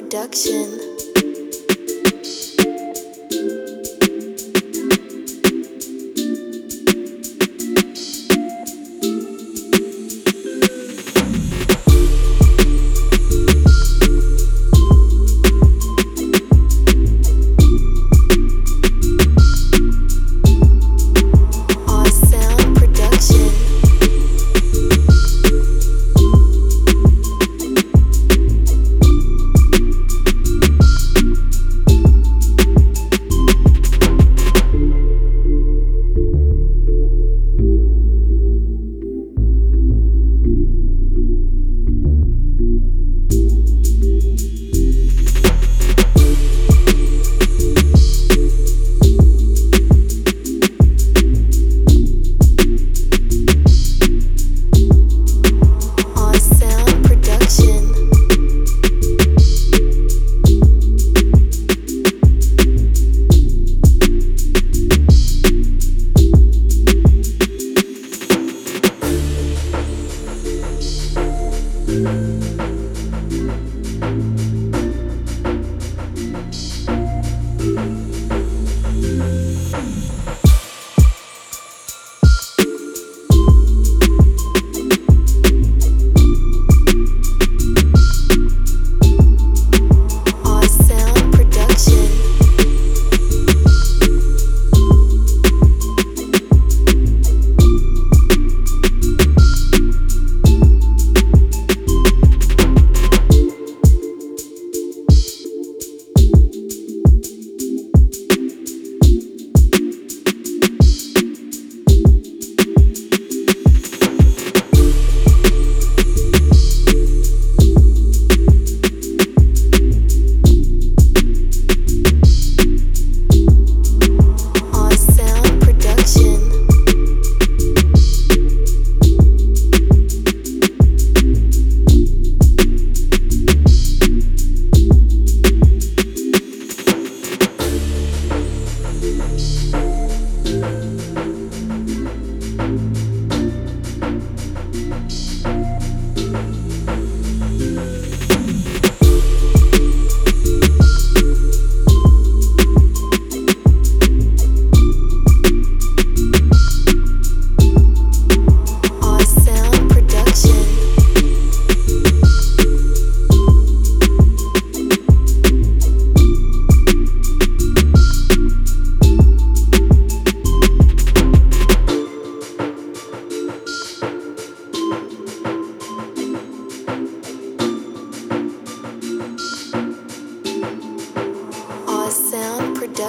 production.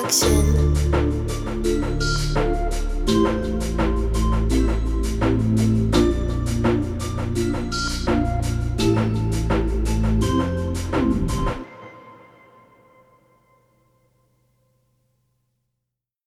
Production.